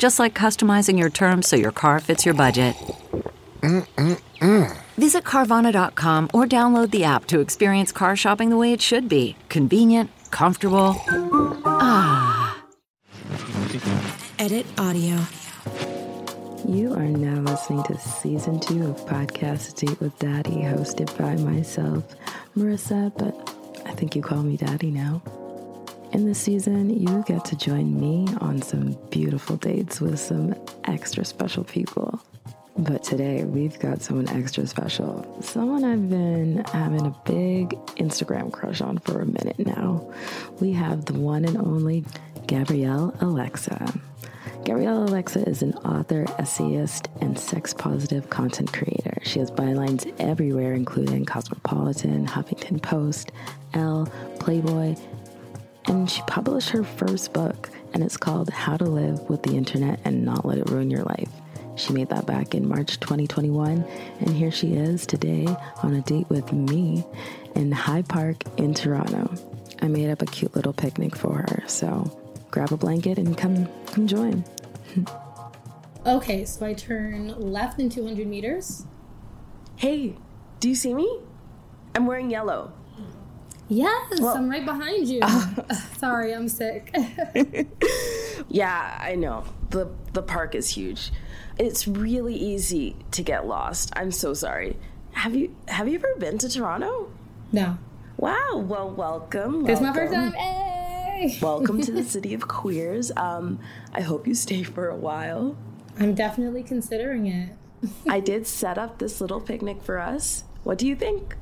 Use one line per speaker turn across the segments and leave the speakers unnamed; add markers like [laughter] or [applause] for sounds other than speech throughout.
Just like customizing your terms so your car fits your budget.
Mm-mm-mm.
Visit Carvana.com or download the app to experience car shopping the way it should be convenient, comfortable. Ah.
Edit audio.
You are now listening to season two of Podcast Date with Daddy, hosted by myself, Marisa, but I think you call me Daddy now. In this season, you get to join me on some beautiful dates with some extra special people. But today, we've got someone extra special. Someone I've been having a big Instagram crush on for a minute now. We have the one and only Gabrielle Alexa. Gabrielle Alexa is an author, essayist, and sex positive content creator. She has bylines everywhere, including Cosmopolitan, Huffington Post, Elle, Playboy, and she published her first book, and it's called How to Live with the Internet and Not Let It Ruin Your Life. She made that back in March 2021, and here she is today on a date with me in High Park in Toronto. I made up a cute little picnic for her, so grab a blanket and come come join. [laughs]
Okay, so I turn left in 200 meters.
Hey, do you see me? I'm wearing yellow.
Yes, well, I'm right behind you. [laughs] Sorry, I'm sick. [laughs]
yeah, I know. The the park is huge. It's really easy to get lost. I'm so sorry. Have you have you ever been to Toronto?
No.
Wow. Well, welcome.
It's my first time. Hey. [laughs]
welcome to the city of queers. Um, I hope you stay for a while.
I'm definitely considering it.
I did set up this little picnic for us. What do you think?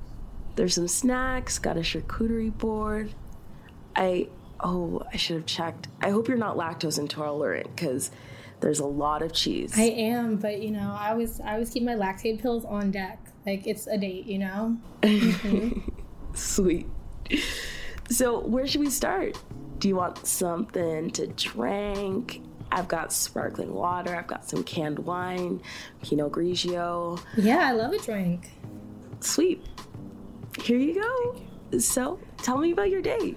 There's some snacks, got a charcuterie board. I oh, I should have checked. I hope you're not lactose intolerant because there's a lot of cheese.
I am, but you know, I always I always keep my lactate pills on deck. Like it's a date, you know. [laughs]
Mm-hmm. Sweet. So where should we start? Do you want something to drink? I've got sparkling water. I've got some canned wine, Pinot Grigio.
Yeah, I love a drink.
Sweet here you go. So tell me about your day.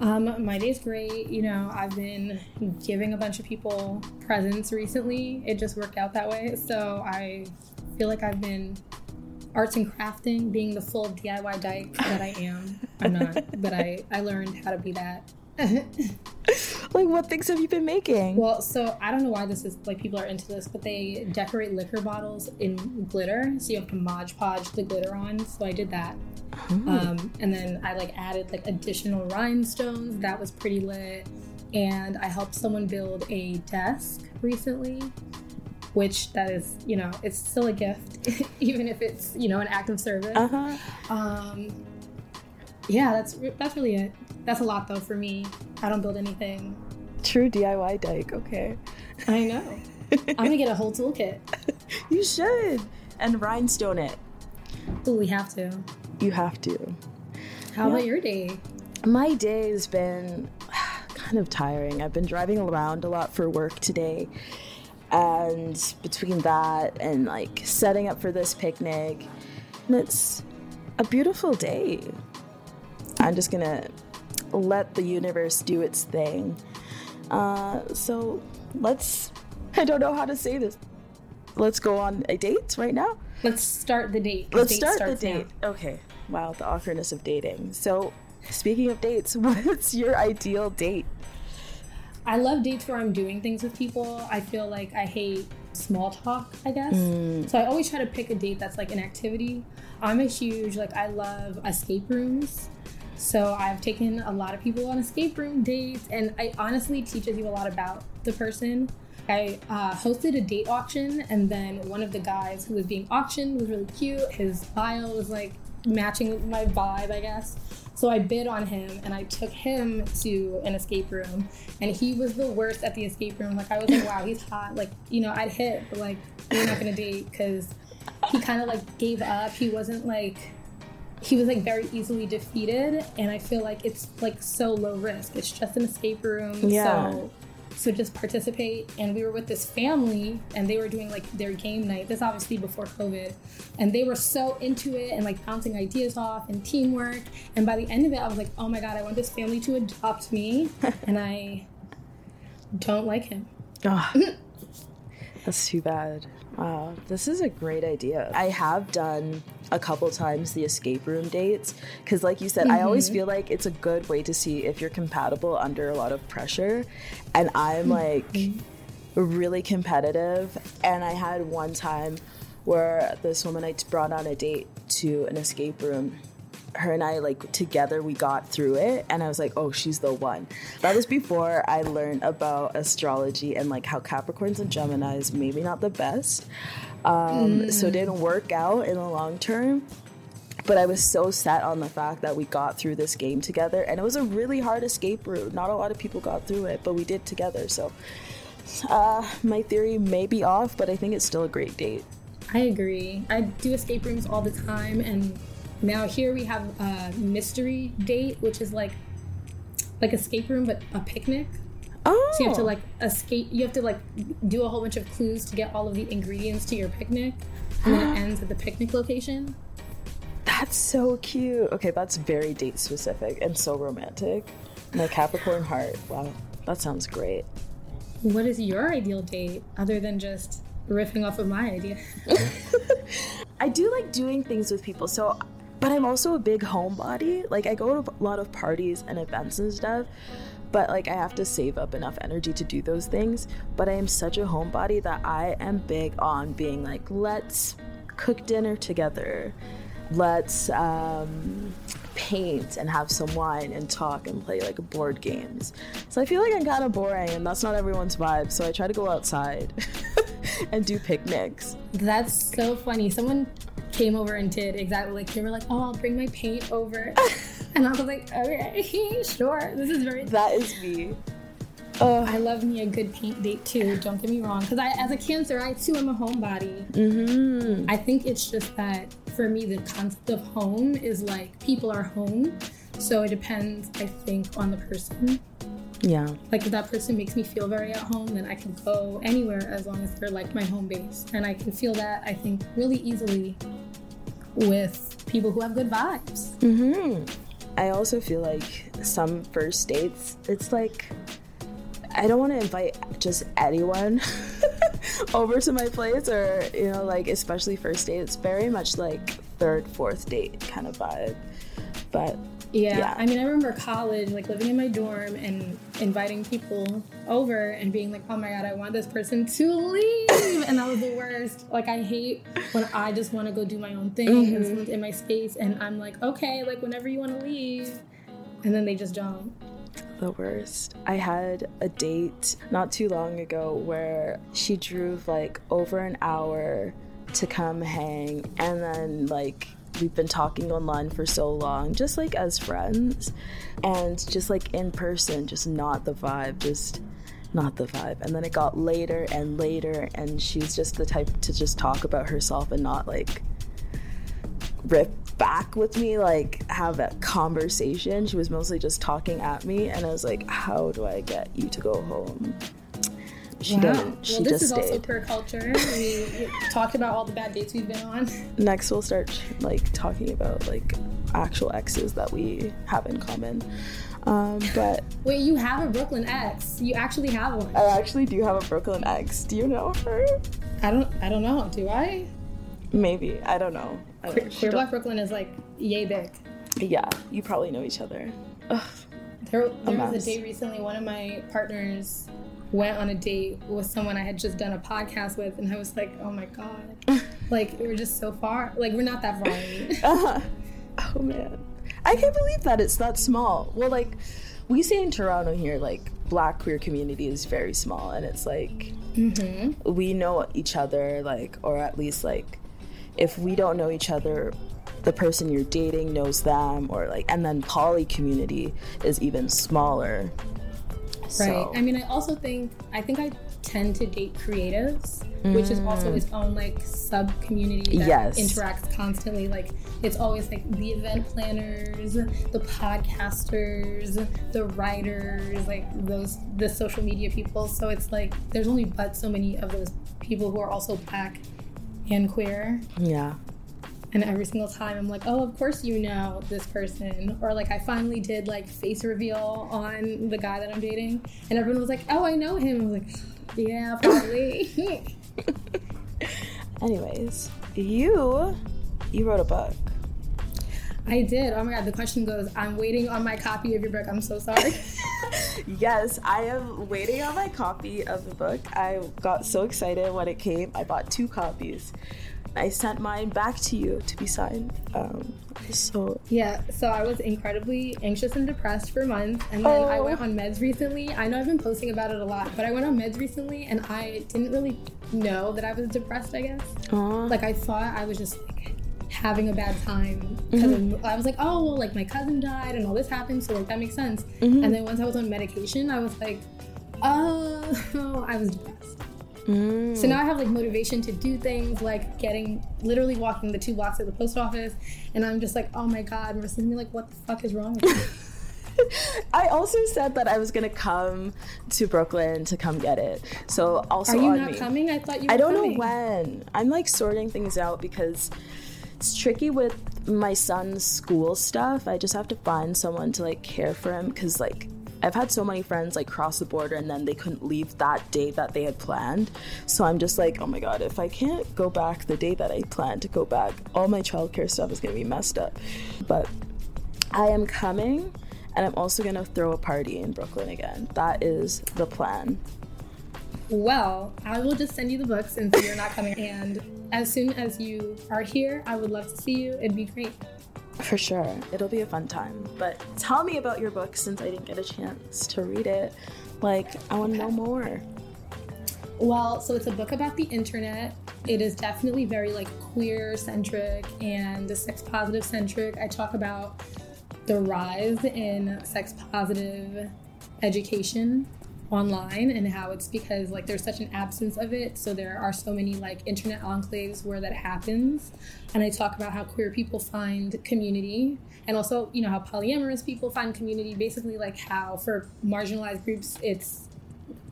Um, my day's great. You know, I've been giving a bunch of people presents recently. It just worked out that way. So I feel like I've been arts and crafting, being the full DIY dyke that I am. I'm not, but I, I learned how to be that. [laughs]
like what things have you been making?
Well, so I don't know why this is like people are into this, but they decorate liquor bottles in glitter, so you have to Mod Podge the glitter on. So I did that. Um, and then I like added like additional rhinestones. That was pretty lit. And I helped someone build a desk recently, which that is, you know, it's still a gift, [laughs] even if it's, you know, an act of service.
Uh-huh.
Um, yeah, that's that's really it. That's a lot though for me. I don't build anything.
True DIY dyke. Okay.
I know. I'm gonna get a whole toolkit. [laughs]
you should and rhinestone it.
Oh, we have to.
You have to.
How yeah. about your day?
My day has been [sighs] kind of tiring. I've been driving around a lot for work today. And between that and like setting up for this picnic, it's a beautiful day. I'm just gonna let the universe do its thing. Uh, so let's, I don't know how to say this. Let's go on a date right now.
Let's start the date.
Let's date start the date. Now. Okay. Wow, the awkwardness of dating. So, speaking of dates, [laughs] what's your ideal date?
I love dates where I'm doing things with people. I feel like I hate small talk, I guess. So I always try to pick a date that's like an activity. I'm a huge like I love escape rooms. So I've taken a lot of people on escape room dates, and it honestly teaches you a lot about the person. I uh, hosted a date auction, and then one of the guys who was being auctioned was really cute. His bio was like matching my vibe, I guess. So I bid on him, and I took him to an escape room, and he was the worst at the escape room. Like I was like, wow, he's hot. Like you know, I'd hit, but like we're not gonna date because he kind of like gave up. He wasn't like he was like very easily defeated and i feel like it's like so low risk. It's just an escape room
Yeah.
so so just participate. And we were with this family and they were doing like their game night. This obviously before covid. And they were so into it and like bouncing ideas off and teamwork. And by the end of it i was like oh my god i want this family to adopt me. [laughs] And i don't like him.
Oh, [laughs] that's too bad. Wow, this is a great idea. I have done a couple times the escape room dates because, like you said, I always mm-hmm. feel like it's a good way to see if you're compatible under a lot of pressure. And I'm mm-hmm. like really competitive. And I had one time where this woman I brought on a date to an escape room her and I like together we got through it and I was like, "Oh, she's the one." That was before I learned about astrology and like how Capricorns and Geminis maybe not the best. Um, so it didn't work out in the long term. But I was so set on the fact that we got through this game together and it was a really hard escape route. Not a lot of people got through it, but we did together. So uh, my theory may be off, but I think it's still a great date.
I agree. I do escape rooms all the time, and now here we have a mystery date, which is like like escape room but a picnic.
Oh,
So you have to oh. like escape. You have to like do a whole bunch of clues to get all of the ingredients to your picnic, and then it [gasps] ends at the picnic location.
That's so cute. Okay, that's very date specific and so romantic. My Capricorn heart. Wow, that sounds great.
What is your ideal date other than just riffing off of my idea? [laughs]
I do like doing things with people, so but I'm also a big homebody. Like I go to a lot of parties and events and stuff, but like I have to save up enough energy to do those things. But I am such a homebody that I am big on being like, let's cook dinner together. Let's um, paint and have some wine and talk and play like board games. So I feel like I'm kind of boring and that's not everyone's vibe. So I try to go outside [laughs] and do picnics.
That's so funny. Someone came over and did exactly like they were like, "Oh, I'll bring my paint over," [laughs] and I was like, "Okay, [laughs] sure." This is very
That is me.
Oh, I love me a good paint date too. Don't get me wrong, because I, as a Cancer, I too am a homebody. Mm-hmm. I think it's just that for me, the concept of home is like people are home, so it depends. I think on the person.
Yeah.
Like if that person makes me feel very at home, then I can go anywhere as long as they're like my home base, and I can feel that I think really easily with people who have good vibes.
I also feel like some first dates, it's like I don't want to invite just anyone [laughs] over to my place or, you know, like especially first date. It's very much like third, fourth date kind of vibe. But
Yeah,
Yeah.
I mean, I remember college, like living in my dorm and inviting people over and being like, oh my God, I want this person to leave. And that was the worst. Like, I hate when I just want to go do my own thing and mm-hmm. someone's in my space and I'm like, okay, like whenever you want to leave. And then they just don't.
the worst. I had a date not too long ago where she drove like over an hour to come hang and then like we've been talking online for so long just like as friends and just like in person just not the vibe just not the vibe and then it got later and later and she's just the type to just talk about herself and not like rip back with me, like have a conversation. She was mostly just talking at me, and I was like, "How do I get you to go home?" She didn't. She
well, this is also
stayed.
per culture. We, we talked about all the bad dates we've been on. [laughs]
Next, we'll start like talking about like actual exes that we have in common. Um, but [laughs]
Wait, you have a Brooklyn ex. You actually have one.
I actually do have a Brooklyn ex. Do you know her?
I don't. I don't know. Do I?
Maybe I don't know. I don't
Queer, Queer Black Brooklyn is like yay big.
yeah, you probably know each other. Ugh.
There, there was a day recently. One of my partners went on a date with someone I had just done a podcast with, and I was like, oh my god, [laughs] like we're just so far. Like we're not that far. [laughs]
uh-huh. Oh man, I can't believe that it's that small. Well, like we say in Toronto here, like Black queer community is very small, and it's like mm-hmm. we know each other, like or at least like if we don't know each other the person you're dating knows them or like and then poly community is even smaller
right so. i mean i also think i think i tend to date creatives mm. which is also its own like sub community that yes. interacts constantly like it's always like the event planners the podcasters the writers like those the social media people so it's like there's only but so many of those people who are also black and queer
yeah
and every single time I'm like, oh, of course you know this person. Or like I finally did like face reveal on the guy that I'm dating, and everyone was like, oh, I know him. I was like, yeah, probably. [laughs]
Anyways, you you wrote a book.
I did. Oh my god, the question goes, I'm waiting on my copy of your book. I'm so sorry. [laughs]
yes, I am waiting on my copy of the book. I got so excited when it came. I bought two copies. I sent mine back to you to be signed. Um, so
yeah, so I was incredibly anxious and depressed for months, and then oh. I went on meds recently. I know I've been posting about it a lot, but I went on meds recently, and I didn't really know that I was depressed. I guess Aww. like I thought I was just like having a bad time because mm-hmm. I was like, oh well, like my cousin died and all this happened, so like that makes sense. Mm-hmm. And then once I was on medication, I was like, oh, [laughs] I was depressed. Mm. So now I have like motivation to do things like getting literally walking the two blocks of the post office, and I'm just like, oh my god, Marisa's gonna be like, what the fuck is wrong with you? [laughs]
I also said that I was gonna come to Brooklyn to come get it. So also,
are you not me. coming? I thought you. Were I
don't
coming.
know when. I'm like sorting things out because it's tricky with my son's school stuff. I just have to find someone to like care for him because like I've had so many friends like cross the border and then they couldn't leave that day that they had planned. So I'm just like, oh my god, if I can't go back the day that I planned to go back, all my childcare stuff is gonna be messed up. But I am coming and I'm also gonna throw a party in Brooklyn again. That is the plan.
Well, I will just send you the books since you're not coming. And as soon as you are here, I would love to see you. It'd be great.
For sure. It'll be a fun time. But tell me about your book since I didn't get a chance to read it. Like, I want to know more.
Well, so it's a book about the internet. It is definitely very like queer centric and sex positive centric. I talk about the rise in sex positive education online and how it's because like there's such an absence of it. So there are so many like internet enclaves where that happens. And i talk about how queer people find community and also you know how polyamorous people find community. Basically like how for marginalized groups it's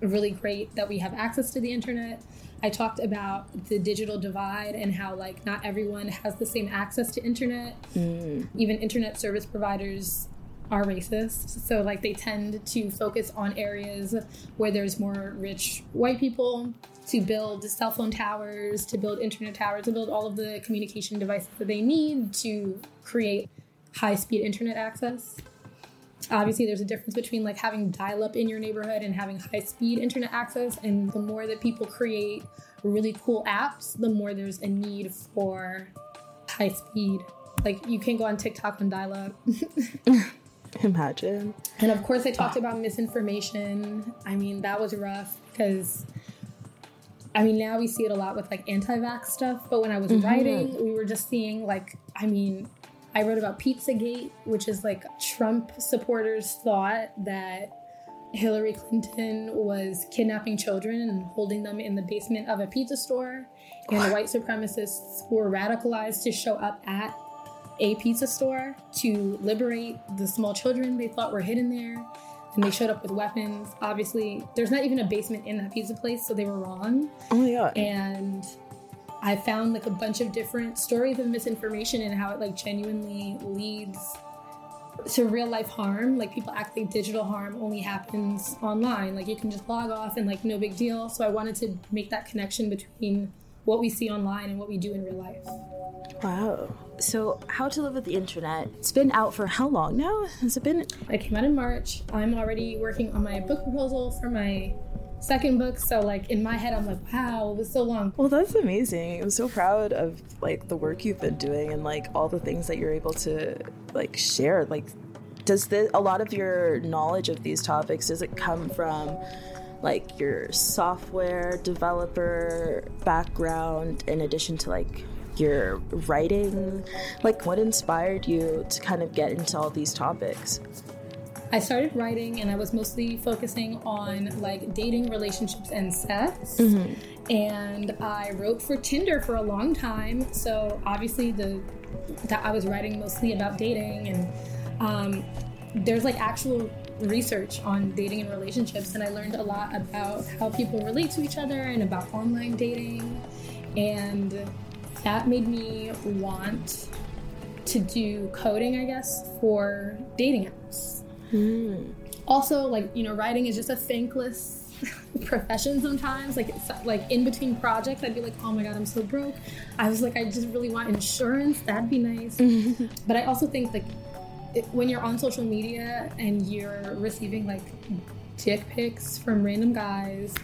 really great that we have access to the internet. I talked about the digital divide and how like not everyone has the same access to internet. Mm. even internet service providers are racist. So, like, they tend to focus on areas where there's more rich white people to build cell phone towers, to build internet towers, to build all of the communication devices that they need to create high speed internet access. Obviously, there's a difference between like having dial up in your neighborhood and having high speed internet access. And the more that people create really cool apps, the more there's a need for high speed. Like, you can't go on TikTok on dial up. [laughs]
Imagine.
And of course, I talked about misinformation. I mean, that was rough because, I mean, now we see it a lot with like anti vax stuff. But when I was mm-hmm. writing, we were just seeing like, I mean, I wrote about Pizzagate, which is like Trump supporters thought that Hillary Clinton was kidnapping children and holding them in the basement of a pizza store. And white supremacists were radicalized to show up at a pizza store to liberate the small children they thought were hidden there. And they showed up with weapons. Obviously, there's not even a basement in that pizza place, so they were wrong.
Oh my god.
And I found like a bunch of different stories of misinformation and how it like genuinely leads to real life harm. Like people act like digital harm only happens online. Like you can just log off and like no big deal. So I wanted to make that connection between what we see online and what we do in real life.
Wow. So, How to Live with the Internet. It's been out for how long now? Has it been?
I came out in March. I'm already working on my book proposal for my second book. So like in my head, I'm like, wow, it was so long.
Well, that's amazing. I'm so proud of like the work you've been doing and like all the things that you're able to like share. Like, does the a lot of your knowledge of these topics does it come from like your software developer background in addition to like your writing? Like, what inspired you to kind of get into all these topics?
I started writing and I was mostly focusing on like dating, relationships, and sex. And I wrote for Tinder for a long time. So obviously the that I was writing mostly about dating and um, there's like actual research on dating and relationships and I learned a lot about how people relate to each other and about online dating. And that made me want to do coding I guess for dating apps. Hmm. Also like you know writing is just a thankless [laughs] profession sometimes. Like it's like in between projects i'd be like oh my god i'm so broke. I was like i just really want insurance. That'd be nice. [laughs] But i also think like it, when you're on social media and you're receiving like dick pics from random guys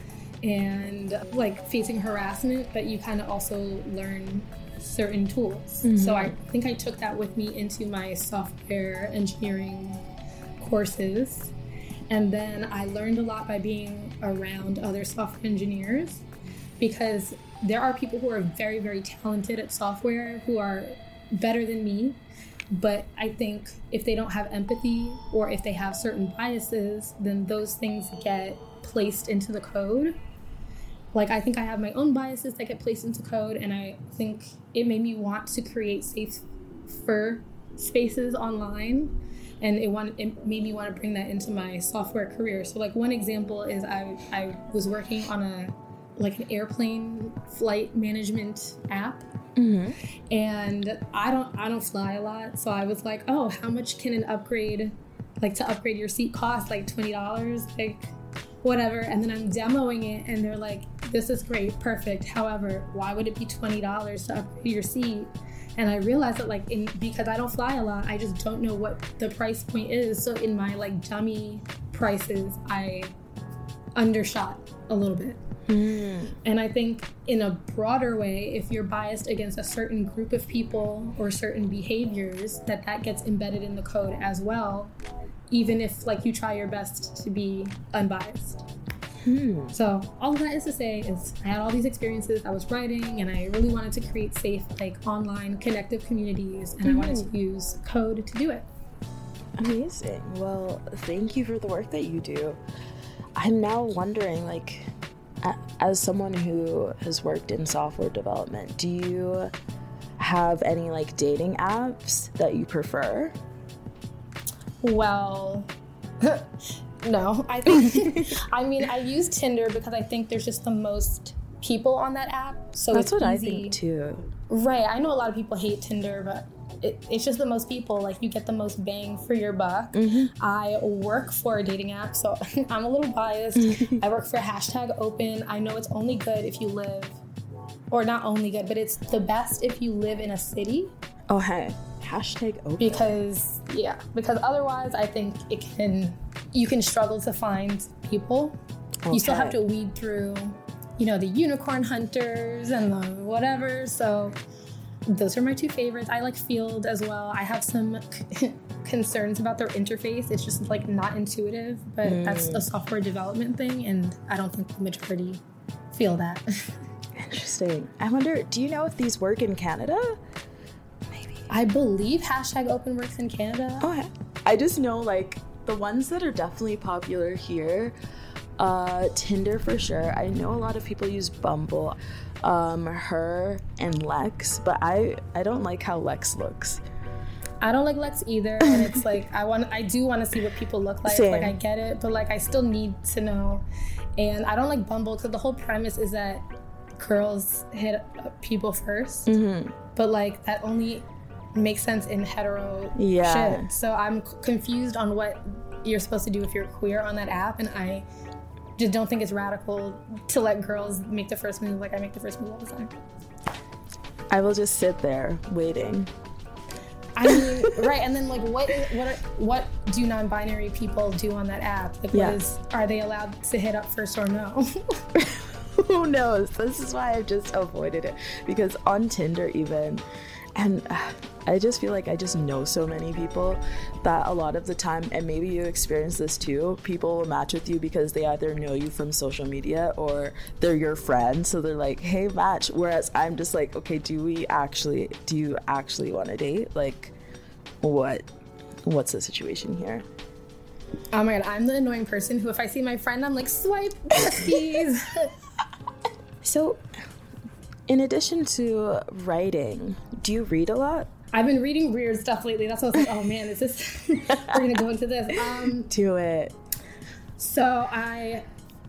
and like facing harassment but you kind of also learn certain tools so mm-hmm. i think i took that with me into my software engineering courses. And then I learned a lot by being around other software engineers because there are people who are very, very talented at software who are better than me. But I think if they don't have empathy or if they have certain biases, then those things get placed into the code. Like, I think I have my own biases that get placed into code, and I think it made me want to create safe for spaces online and it wanted it made me want to bring that into my software career. So like one example is I I was working on a like an airplane flight management app. Mm-hmm. And I don't I don't fly a lot, so I was like, "Oh, how much can an upgrade like to upgrade your seat cost? Like $20?" Like whatever. And then I'm demoing it and they're like, "This is great. Perfect. However, why would it be $20 to upgrade your seat?" and I realized that like in because I don't fly a lot, I just don't know what the price point is. So in my like dummy prices, I undershot a little bit. Mm. And I think in a broader way, if you're biased against a certain group of people or certain behaviors, that that gets embedded in the code as well, even if like you try your best to be unbiased. Hmm. So all of that is to say is I had all these experiences. I was writing, and I really wanted to create safe, like online, connective communities, and I wanted to hmm. use code to do it.
Amazing. Well, thank you for the work that you do. I'm now wondering, like, as someone who has worked in software development, do you have any like dating apps that you prefer?
Well, [laughs] no, I think [laughs] I mean I use Tinder because I think there's just the most people on that app, so
That's
it's
what I think too.
Right. I know a lot of people hate Tinder, but it, it's just the most people. Like you get the most bang for your buck. Mm-hmm. I work for a dating app, so [laughs] I'm a little biased. Mm-hmm. I work for hashtag Open. I know it's only good if you live, or not only good, but it's the best if you live in a city
Oh, hey, hashtag open.
because yeah, because otherwise I think it can you can struggle to find people. You still have to weed through, you know, the unicorn hunters and the whatever. So those are my two favorites. I like Feeld as well. I have some [laughs] concerns about their interface. It's just like not intuitive, but that's a software development thing, and I don't think the majority feel that. [laughs]
Interesting. I wonder, do you know if these work in Canada? Maybe.
I believe hashtag Open works in Canada.
Oh, he- I just know like the ones that are definitely popular here. Uh, Tinder for sure. I know a lot of people use Bumble, um, her and Lex, but I I don't like how Lex looks.
I don't like Lex either, and it's [laughs] like I want, I do want to see what people look like. Like I get it, but like I still need to know. And I don't like Bumble because the whole premise is that girls hit people 1st
Mm-hmm.
but like that only makes sense in hetero
Yeah.
shit. So I'm c- confused on what you're supposed to do if you're queer on that app, and I just don't think it's radical to let girls make the first move like I make the first move all the time.
I will just sit there waiting.
I mean, [laughs] right, and then like, what what are, what do non-binary people do on that app? Like,
Yeah.
is are they allowed to hit up first or no? [laughs] [laughs]
Who knows? This is why I've just avoided it because on Tinder, even, and uh, I just feel like I just know so many people that a lot of the time, and maybe you experience this too, people will match with you because they either know you from social media or they're your friend. So they're like, hey, match. Whereas I'm just like, okay, do we actually, do you actually want to date? Like, what? What's the situation here?
oh my god, I'm the annoying person who, if I see my friend, I'm like, swipe, besties. [laughs]
So, in addition to writing, do you read a lot?
I've been reading weird stuff lately. That's what I was like, oh man, is this? [laughs] We're gonna go into this. Um,
Do it.
So I,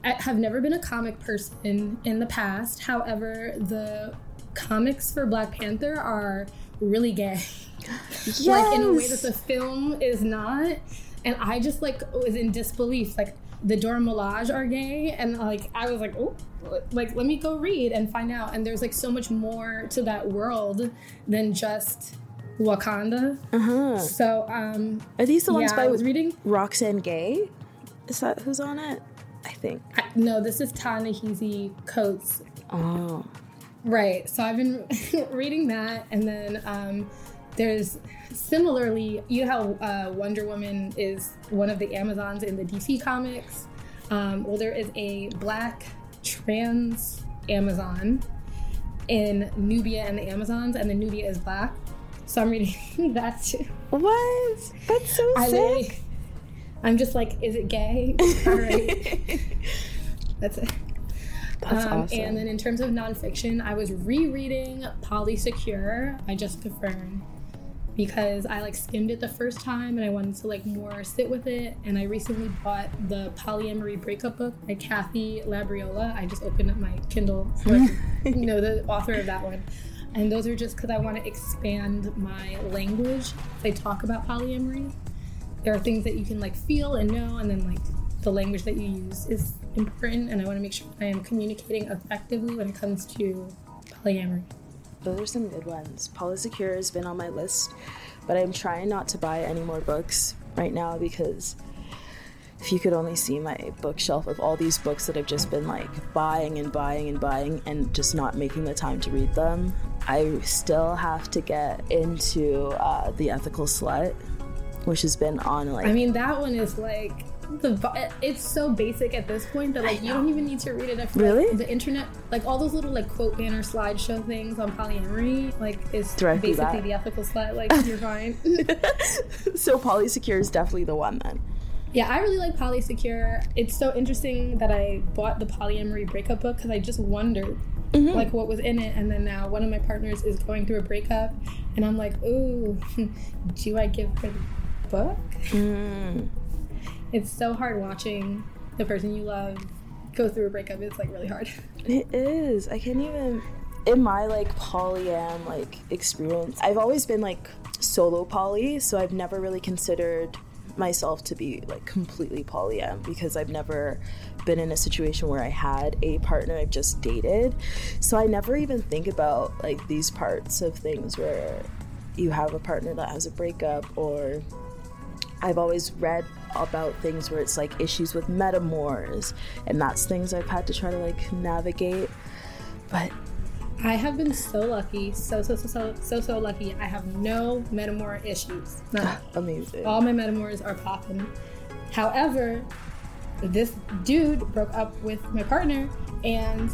I have never been a comic person in the past. However, the comics for Black Panther are really gay. [laughs] Like in a way that the film is not. And I just like was in disbelief. Like the Dora Milaje are gay, and like I was like, oh, like let me go read and find out. And there's like so much more to that world than just Wakanda.
Uh-huh.
So um,
Are these the ones
yeah,
by
I was reading.
Roxane Gay? Is that who's on it? I think.
I, no, this is Ta-Nehisi Coates.
Oh.
Right. So I've been [laughs] reading that, and then um, there's similarly, you know how uh, Wonder Woman is one of the Amazons in the DC comics. Um, well, there is a black trans Amazon in Nubia and the Amazons, and the Nubia is black. So I'm reading [laughs] that too.
What? That's so
I
sick.
literally, I'm just like, is it gay? [laughs] All right. That's it.
That's
Um,
awesome.
And then in terms of nonfiction, I was rereading Polysecure by Jessica Fern because I like skimmed it the first time and I wanted to like more sit with it. And I recently bought the Polyamory Breakup book by Kathy Labriola. I just opened up my Kindle so I [laughs] can know the author of that one. And those are just because I want to expand my language. They talk about polyamory. There are things that you can like feel and know, and then like the language that you use is important. And I want to make sure I am communicating effectively when it comes to polyamory.
Those are some good ones. Polysecure has been on my list, but I'm trying not to buy any more books right now because if you could only see my bookshelf of all these books that I've just been like buying and buying and buying and just not making the time to read them, I still have to get into uh, The Ethical Slut, which has been on like.
I mean, that one is like the it's so basic at this point that like you don't even need to read it. If, like,
Really?
the internet, like all those little like quote banner slideshow things on polyamory, like is
Directly
basically
that.
the ethical slut. Like [laughs] you're fine. [laughs]
so Polysecure is definitely the one then.
Yeah, I really like Polysecure. It's so interesting that I bought the polyamory breakup book because I just wondered mm-hmm. like what was in it, and then now one of my partners is going through a breakup, and I'm like, ooh, [laughs] do I give her the book? Mm. It's so hard watching the person you love go through a breakup. It's like really hard. [laughs]
It is. I can't even. In my like polyam like experience, I've always been like solo poly, so I've never really considered myself to be like completely polyam because I've never been in a situation where I had a partner I've just dated. So I never even think about like these parts of things where you have a partner that has a breakup or I've always read about things where it's like issues with metamors, and that's things I've had to try to like navigate. But
I have been so lucky, so so so so so so lucky. I have no metamor issues. None. [laughs]
amazing.
All my metamors are popping. However, this dude broke up with my partner, and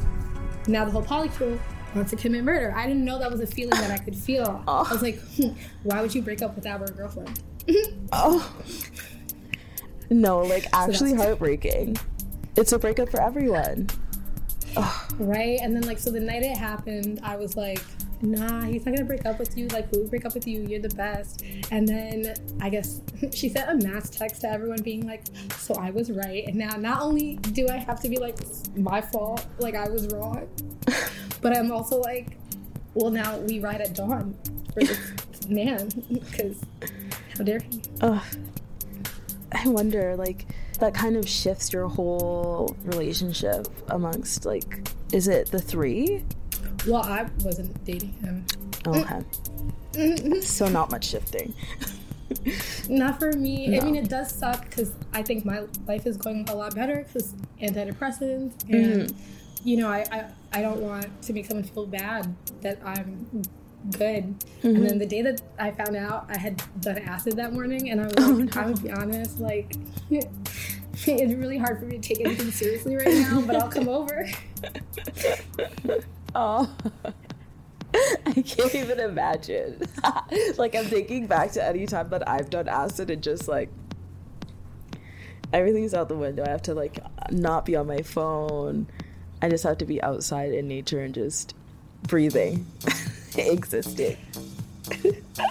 now the whole poly crew wants to commit murder. I didn't know that was a feeling that I could feel. [laughs] I was like, hmm, why would you break up with our girlfriend?
Oh no, like actually
that's-
heartbreaking. It's a breakup for everyone.
Right? And then like so the night it happened, I was like, nah, he's not gonna break up with you. Like who would break up with you? You're the best. And then I guess [laughs] she sent a mass text to everyone being like, so I was right. And now not only do I have to be like my fault, like I was wrong, [laughs] but I'm also like, well now we ride at dawn for this man. [laughs] Because how dare he?
Ugh. I wonder, like, that kind of shifts your whole relationship amongst, like, is it the three?
Well, I wasn't dating him.
Oh, okay. [laughs] so not much shifting. [laughs]
Not for me. I mean, it does suck because I think my life is going a lot better because antidepressants, mm-hmm. and you know, I, I I don't want to make someone feel bad that I'm good. And then mm-hmm. the day that I found out I had done acid that morning, and I was oh, like, I'm gonna be honest, like. [laughs] It's really hard for me to take anything seriously right now, but I'll come over. [laughs]
Oh. [laughs] I can't even imagine. like I'm thinking back to any time that I've done acid and just like everything's out the window. I have to like not be on my phone. I just have to be outside in nature and just breathing, existing.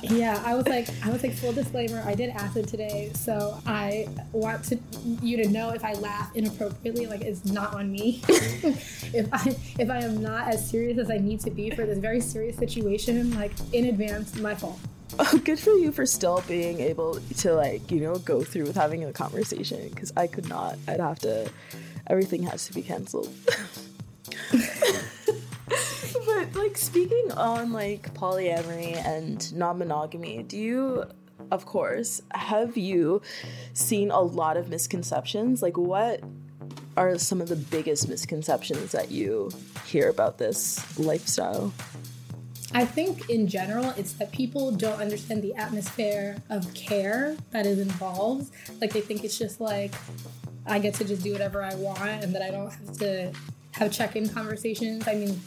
Yeah, I was like, I was like, full disclaimer, I did acid today, so I want to you to know if I laugh inappropriately, like it's not on me. [laughs] if I if I am not as serious as I need to be for this very serious situation, like in advance, my fault.
Oh, good for you for still being able to like you know go through with having a conversation because I could not. I'd have to. Everything has to be canceled. [laughs] but like speaking on like polyamory and non-monogamy, do you, of course, have you seen a lot of misconceptions? Like what are some of the biggest misconceptions that you hear about this lifestyle?
I think in general, it's that people don't understand the atmosphere of care that is involved. Like they think it's just like I get to just do whatever I want and that I don't have to have check-in conversations. I mean,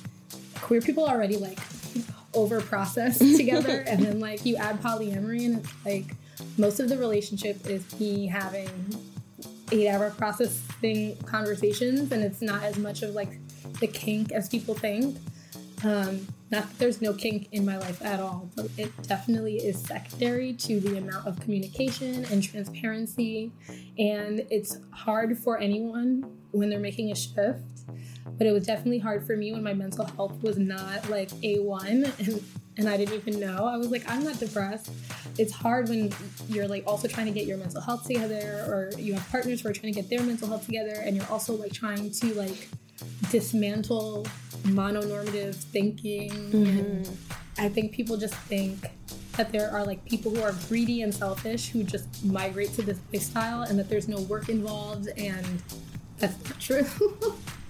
queer people already like over processed [laughs] together and then like you add polyamory and it's like most of the relationship is me having eight hour processing conversations and it's not as much of like the kink as people think um, not that there's no kink in my life at all, but it definitely is secondary to the amount of communication and transparency. And it's hard for anyone when they're making a shift. But it was definitely hard for me when my mental health was not like A1 and, and I didn't even know. I was like, I'm not depressed. It's hard when you're like also trying to get your mental health together or you have partners who are trying to get their mental health together and you're also like trying to like dismantle mononormative thinking mm-hmm. and i think people just think that there are like people who are greedy and selfish who just migrate to this lifestyle and that there's no work involved and that's not true [laughs]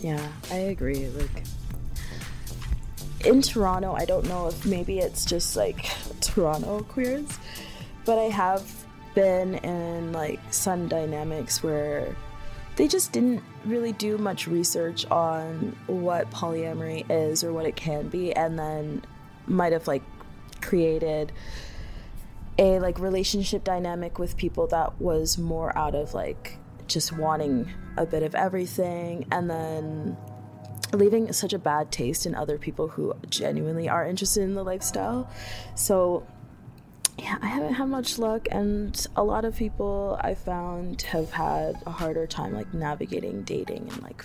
Yeah, I agree. Like in Toronto, I don't know if maybe it's just like Toronto queers, but I have been in like Sun Dynamics where they just didn't really do much research on what polyamory is or what it can be, and then might have like created a like relationship dynamic with people that was more out of like just wanting a bit of everything and then leaving such a bad taste in other people who genuinely are interested in the lifestyle. So yeah, I haven't had much luck and a lot of people I found have had a harder time like navigating dating and like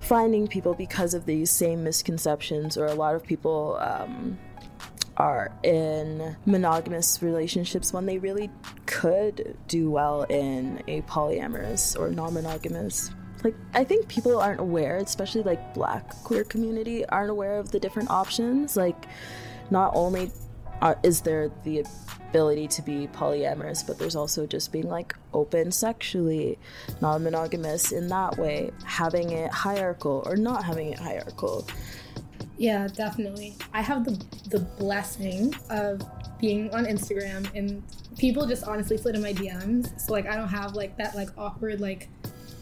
finding people because of these same misconceptions or a lot of people um are in monogamous relationships when they really could do well in a polyamorous or non-monogamous. Like i think people aren't aware especially like black queer community aren't aware of the different options. Like not only are, is there the ability to be polyamorous but there's also just being like open sexually non-monogamous in that way having it hierarchical or not having it hierarchical
Yeah, definitely. I have the the blessing of being on Instagram and people just honestly slid in my DMs. So like I don't have like that like awkward like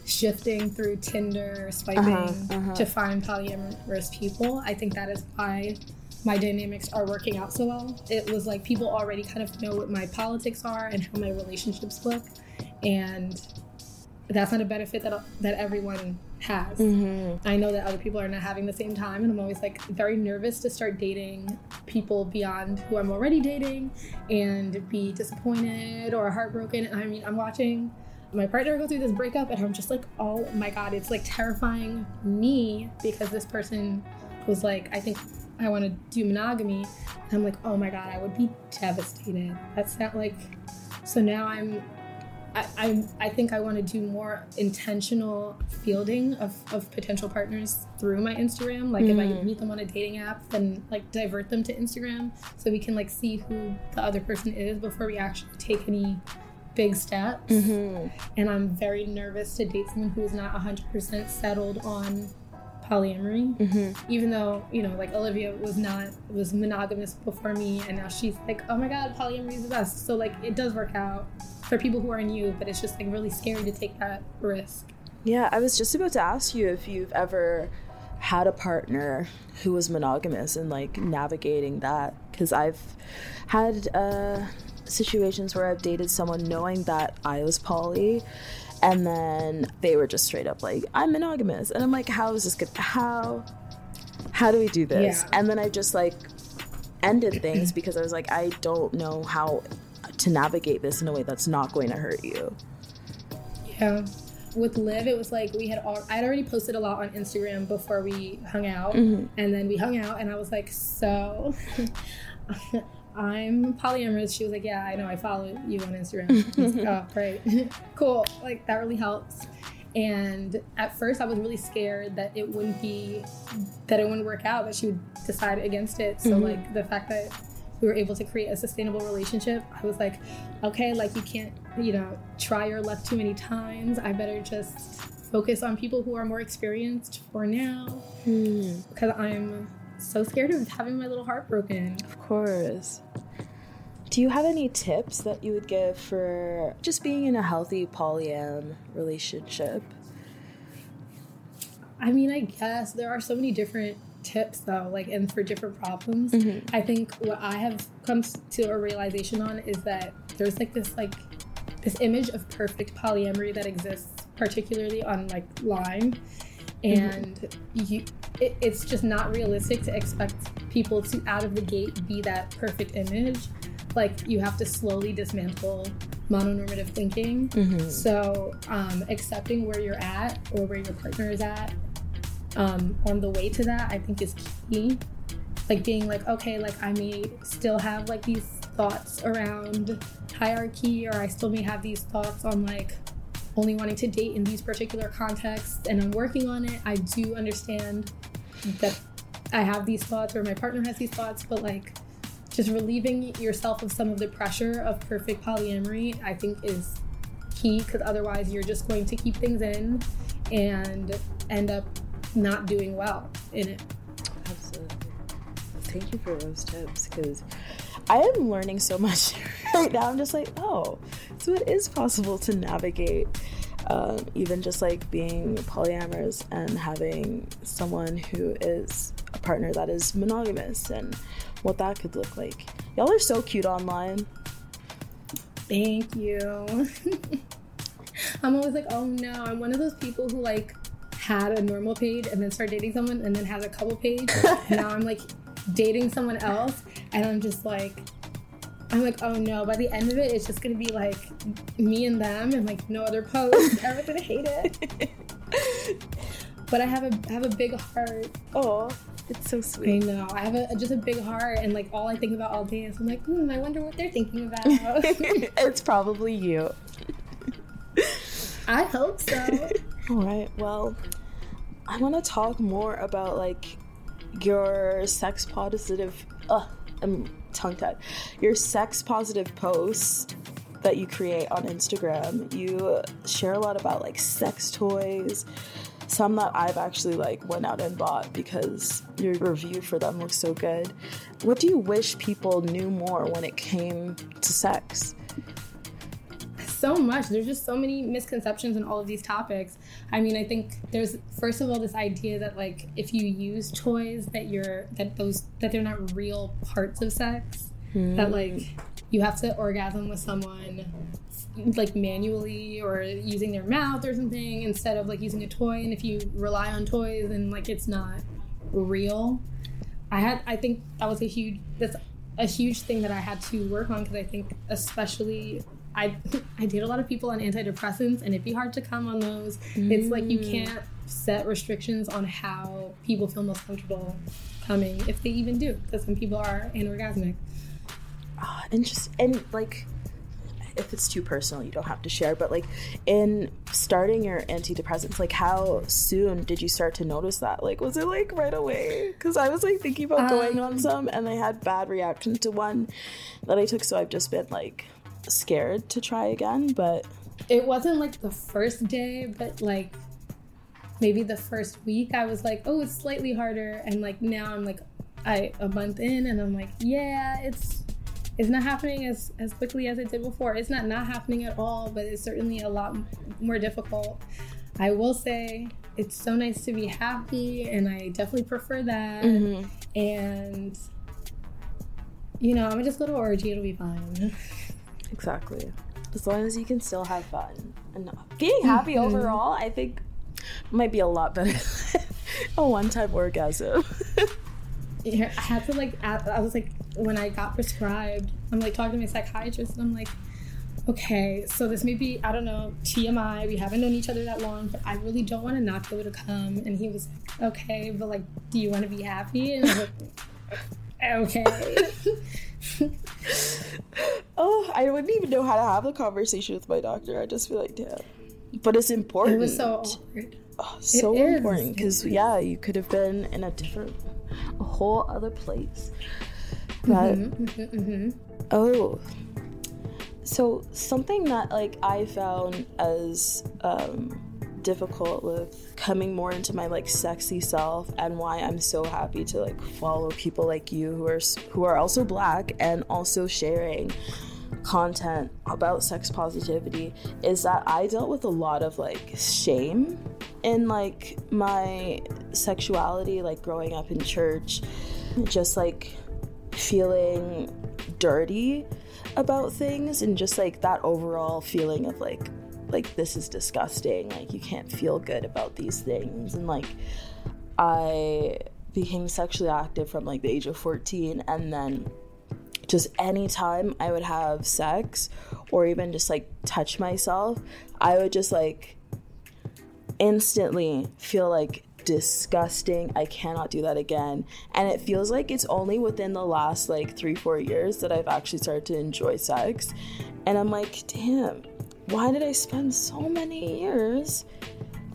shifting through Tinder, or swiping uh-huh, uh-huh. to find polyamorous people. I think that is why my dynamics are working out so well. It was like people already kind of know what my politics are and how my relationships look, and that's not a benefit that that everyone has. Mm-hmm. I know that other people are not having the same time, and I'm always like very nervous to start dating people beyond who I'm already dating and be disappointed or heartbroken. I mean, I'm watching my partner go through this breakup, and I'm just like, oh my god, it's like terrifying me because this person was like, I think I want to do monogamy. And I'm like, oh my god, I would be devastated. That's not like. So now I'm I, I, I think I want to do more intentional fielding of, of potential partners through my Instagram. Like if I mm. meet them on a dating app, then like divert them to Instagram so we can like see who the other person is before we actually take any big steps. Mm-hmm. And I'm very nervous to date someone who is not 100% settled on polyamory. Mm-hmm. Even though, you know, like Olivia was not, was monogamous before me, and now she's like, oh my God, polyamory is the best. So, like, it does work out for people who are new, but it's just like really scary to take that risk.
Yeah, I was just about to ask you if you've ever had a partner who was monogamous and like navigating that because I've had uh, situations where I've dated someone knowing that I was poly and then they were just straight up like I'm monogamous and I'm like how is this good how how do we do this
Yeah.
and then I just like ended things because I was like I don't know how to navigate this in a way that's not going to hurt you
Yeah. With Liv, it was like we had all, I had already posted a lot on Instagram before we hung out.
Mm-hmm.
And then we hung out, and I was like, So [laughs] I'm polyamorous. She was like, Yeah, I know. I follow you on Instagram. [laughs] I was like, oh, great. [laughs] cool. Like, that really helps. And at first, I was really scared that it wouldn't be, that it wouldn't work out, that she would decide against it. So, like, the fact that we were able to create a sustainable relationship, I was like, okay, like you can't, you know, try your luck too many times. I better just focus on people who are more experienced for now hmm. because I'm so scared of having my little heart broken.
Of course. Do you have any tips that you would give for just being in a healthy polyam relationship?
I mean, I guess there are so many different tips though, like, and for different problems. Mm-hmm. I think what I have come to a realization on is that there's like this, like, this image of perfect polyamory that exists, particularly on like line, mm-hmm. and you, it, it's just not realistic to expect people to out of the gate be that perfect image. Like, you have to slowly dismantle mononormative thinking. Mm-hmm. So, um, accepting where you're at or where your partner is at um, on the way to that, I think is key. Like being like, okay, like I may still have like these thoughts around hierarchy, or I still may have these thoughts on like only wanting to date in these particular contexts, and I'm working on it. I do understand that I have these thoughts, or my partner has these thoughts, but like just relieving yourself of some of the pressure of perfect polyamory, I think is key because otherwise you're just going to keep things in and end up not doing well in it.
Absolutely. Thank you for those tips because I am learning so [laughs] much right now. I'm just like, oh, so it is possible to navigate um, even just like being polyamorous and having someone who is a partner that is monogamous and what that could look like. Y'all are so cute online.
Thank you. [laughs] I'm always like, oh no, I'm one of those people who like had a normal page and then started dating someone and then has a couple page. [laughs] now I'm like dating someone else and I'm just like I'm like, oh no, by the end of it it's just gonna be like me and them and like no other posts. [laughs] Everyone's gonna hate it. but I have a I have a big heart.
Oh, it's so sweet.
I know. I have a just a big heart and like all I think about all day is I'm like, hmm, I wonder what they're thinking about. [laughs]
it's probably you.
I hope so.
All right. Well, I want to talk more about like your sex positive. Uh, I'm tongue tied. Your sex positive posts that you create on Instagram. You share a lot about like sex toys. Some that I've actually like went out and bought because your review for them looks so good. What do you wish people knew more when it came to sex?
so much. There's just so many misconceptions in all of these topics. I mean, I think there's first of all this idea that like if you use toys that you're that those that they're not real parts of sex. That hmm. like you have to orgasm with someone like manually or using their mouth or something instead of like using a toy and if you rely on toys and like it's not real. I had I think that was a huge that's a huge thing that I had to work on because I think especially I [laughs] I date a lot of people on antidepressants and it'd be hard to come on those. It's like you can't set restrictions on how people feel most comfortable coming if they even do because some people are anorgasmic.
and just and like if it's too personal, you don't have to share. But like in starting your antidepressants, like how soon did you start to notice that? Like, was it like right away? Because I was like thinking about going on
Um,
some, and I had bad reaction to one that I took, so I've just been like scared to try again. But
it wasn't like the first day, but like maybe the first week, I was like, oh, it's slightly harder, and like now I'm like, I a month in, and I'm like, yeah, it's it's not happening as as quickly as it did before. It's not not happening at all, but it's certainly a lot more difficult. I will say it's so nice to be happy, and I definitely prefer that. Mm-hmm. And you know, I'm gonna just go to orgy; it'll be fine. [laughs]
Exactly. As long as you can still have fun. And being happy mm-hmm. overall, I think might be a lot better than [laughs] a one time orgasm. [laughs]
Yeah, I had to like, I was like, when I got prescribed, I'm like talking to my psychiatrist, and I'm like, okay, so this may be, I don't know, TMI. We haven't known each other that long, but I really don't want to not be able to come. And he was like, okay, but like, do you want to be happy? And I was like, [laughs] okay.
Oh, I wouldn't even know how to have a conversation with my doctor. I'd just feel like, damn. But it's important.
it was so awkward.
Oh, so
is.
important because yeah, you could have been in a different, a whole other place. But mm-hmm, mm-hmm, mm-hmm. oh, so something that like I found as um, difficult with coming more into my like sexy self and why I'm so happy to like follow people like you who are who are also black and also sharing content about sex positivity is that I dealt with a lot of like shame in like my sexuality like growing up in church just like feeling dirty about things and just like that overall feeling of like like this is disgusting like you can't feel good about these things and like I became sexually active from like the age of 14 and then just anytime I would have sex or even just like touch myself, I would just like instantly feel like disgusting. I cannot do that again. And it feels like it's only within the last like three, four years that I've actually started to enjoy sex. And I'm like, damn, why did I spend so many years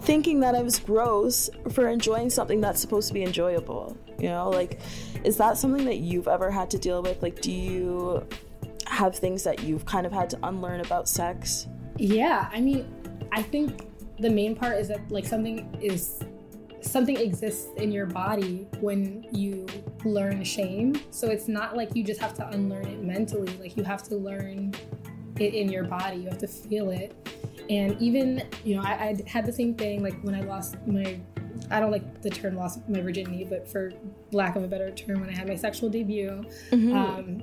thinking that I was gross for enjoying something that's supposed to be enjoyable? You know, like, is that something that you've ever had to deal with? Like, do you have things that you've kind of had to unlearn about sex?
Yeah, I mean, I think the main part is that like something is something exists in your body when you learn shame. So it's not like you just have to unlearn it mentally. Like you have to learn it in your body. You have to feel it. And even you know, I, I had the same thing like when I lost my. I don't like the term lost my virginity, but for lack of a better term, when I had my sexual debut, um,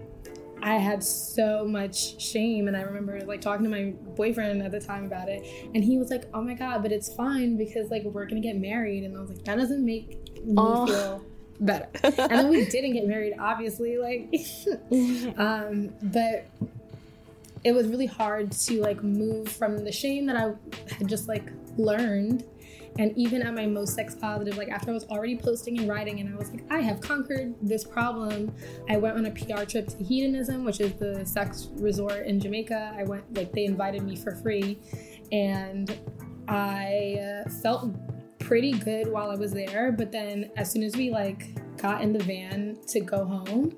I had so much shame, and I remember like talking to my boyfriend at the time about it, and he was like, "Oh my god, but it's fine because like we're gonna get married," and I was like, "That doesn't make me
Oh.
feel better." and then we [laughs] didn't get married, obviously, like, [laughs] um, but it was really hard to like move from the shame that I had just like learned. And even at my most sex positive, like after I was already posting and writing, and I was like, I have conquered this problem. I went on a PR trip to Hedonism, which is the sex resort in Jamaica. I went, like, they invited me for free. And I uh, felt pretty good while I was there. But then as soon as we, like, got in the van to go home,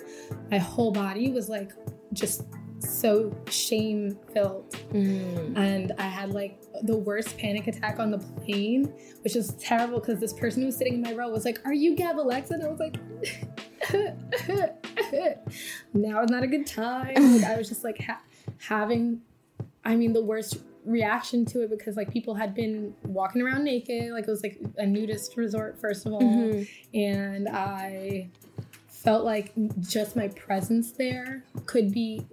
my whole body was like just so shame filled. Mm. And I had like the worst panic attack on the plane, which was terrible because this person who was sitting in my row was like, "Are you Gab Alexa?" And I was like, [laughs] "Now is not a good time." Like I was just like ha- having, I mean, the worst reaction to it because like people had been walking around naked, like it was like a nudist resort first of all, mm-hmm. and I felt like just my presence there could be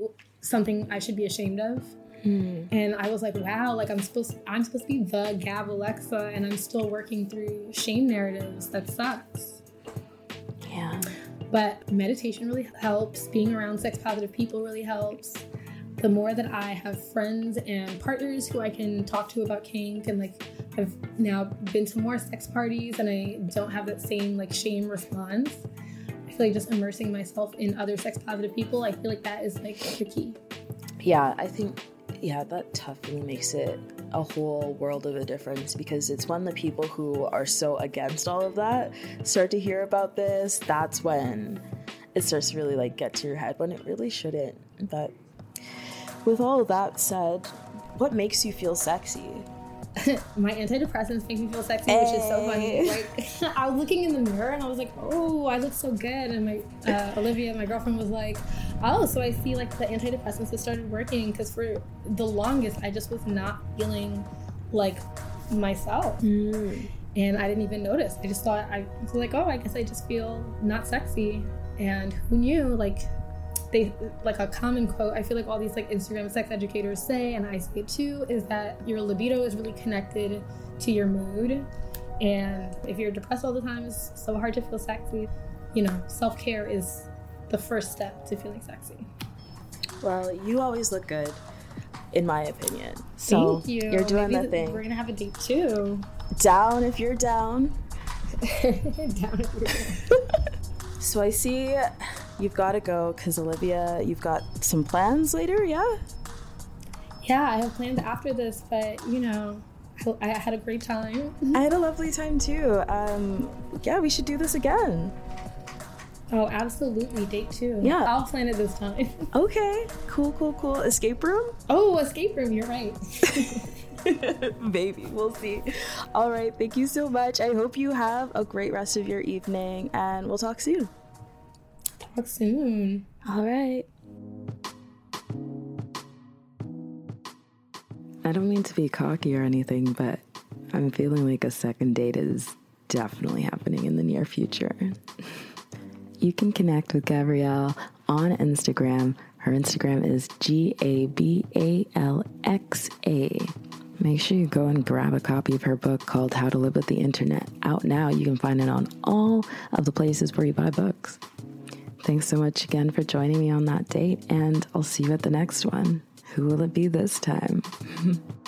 something I should be ashamed of. Hmm. And I was like, wow, like I'm supposed I'm supposed to be the Gab Alexa and I'm still working through shame narratives. That sucks.
Yeah.
But meditation really helps. Being around sex positive people really helps. The more that I have friends and partners who I can talk to about kink and like I've now been to more sex parties and I don't have that same like shame response. Feel like just immersing myself in other sex positive people, I feel like that is like the key.
yeah i think Yeah, that definitely makes it a whole world of a difference because it's when the people who are so against all of that start to hear about this, that's when it starts to really like get to your head when it really shouldn't. But with all that said, what makes you feel sexy? [laughs]
my antidepressants make me feel sexy, which is so funny. Like [laughs] I was looking in the mirror and I was like, "Oh, I look so good." And my uh, Olivia, my girlfriend, was like, "Oh, so I see like the antidepressants have started working." Because for the longest, I just was not feeling like myself, and I didn't even notice. I just thought I was like, "Oh, I guess I just feel not sexy." And who knew? Like they like a common quote i feel like all these like instagram sex educators say and i say it too is that your libido is really connected to your mood and if you're depressed all the time it's so hard to feel sexy you know self-care is the first step to feeling sexy
Well, you always look good, in my opinion. So
thank you
you're doing
Maybe
that thing.
we're gonna have a date too
Down if you're down. [laughs]
Down if you're down. [laughs]
So I see you've got to go because Olivia, you've got some plans later, yeah?
yeah i have plans after this but you know I, I had a great time
I had a lovely time too. Um, yeah, we should do this again.
oh absolutely date two
Yeah.
i'll plan it this time [laughs]
Okay, cool, cool, cool. Escape room?
oh escape room you're right [laughs] [laughs]
Maybe, we'll see. All right, thank you so much. I hope you have a great rest of your evening and we'll talk soon.
Talk soon
All right.
I don't mean to be cocky or anything, but I'm feeling like a second date is definitely happening in the near future. You can connect with Gabrielle on Instagram. Her Instagram is G A B A L X A. Make sure you go and grab a copy of her book called How to Live with the Internet. Out now, you can find it on all of the places where you buy books. Thanks so much again for joining me on that date, and I'll see you at the next one. Who will it be this time? [laughs]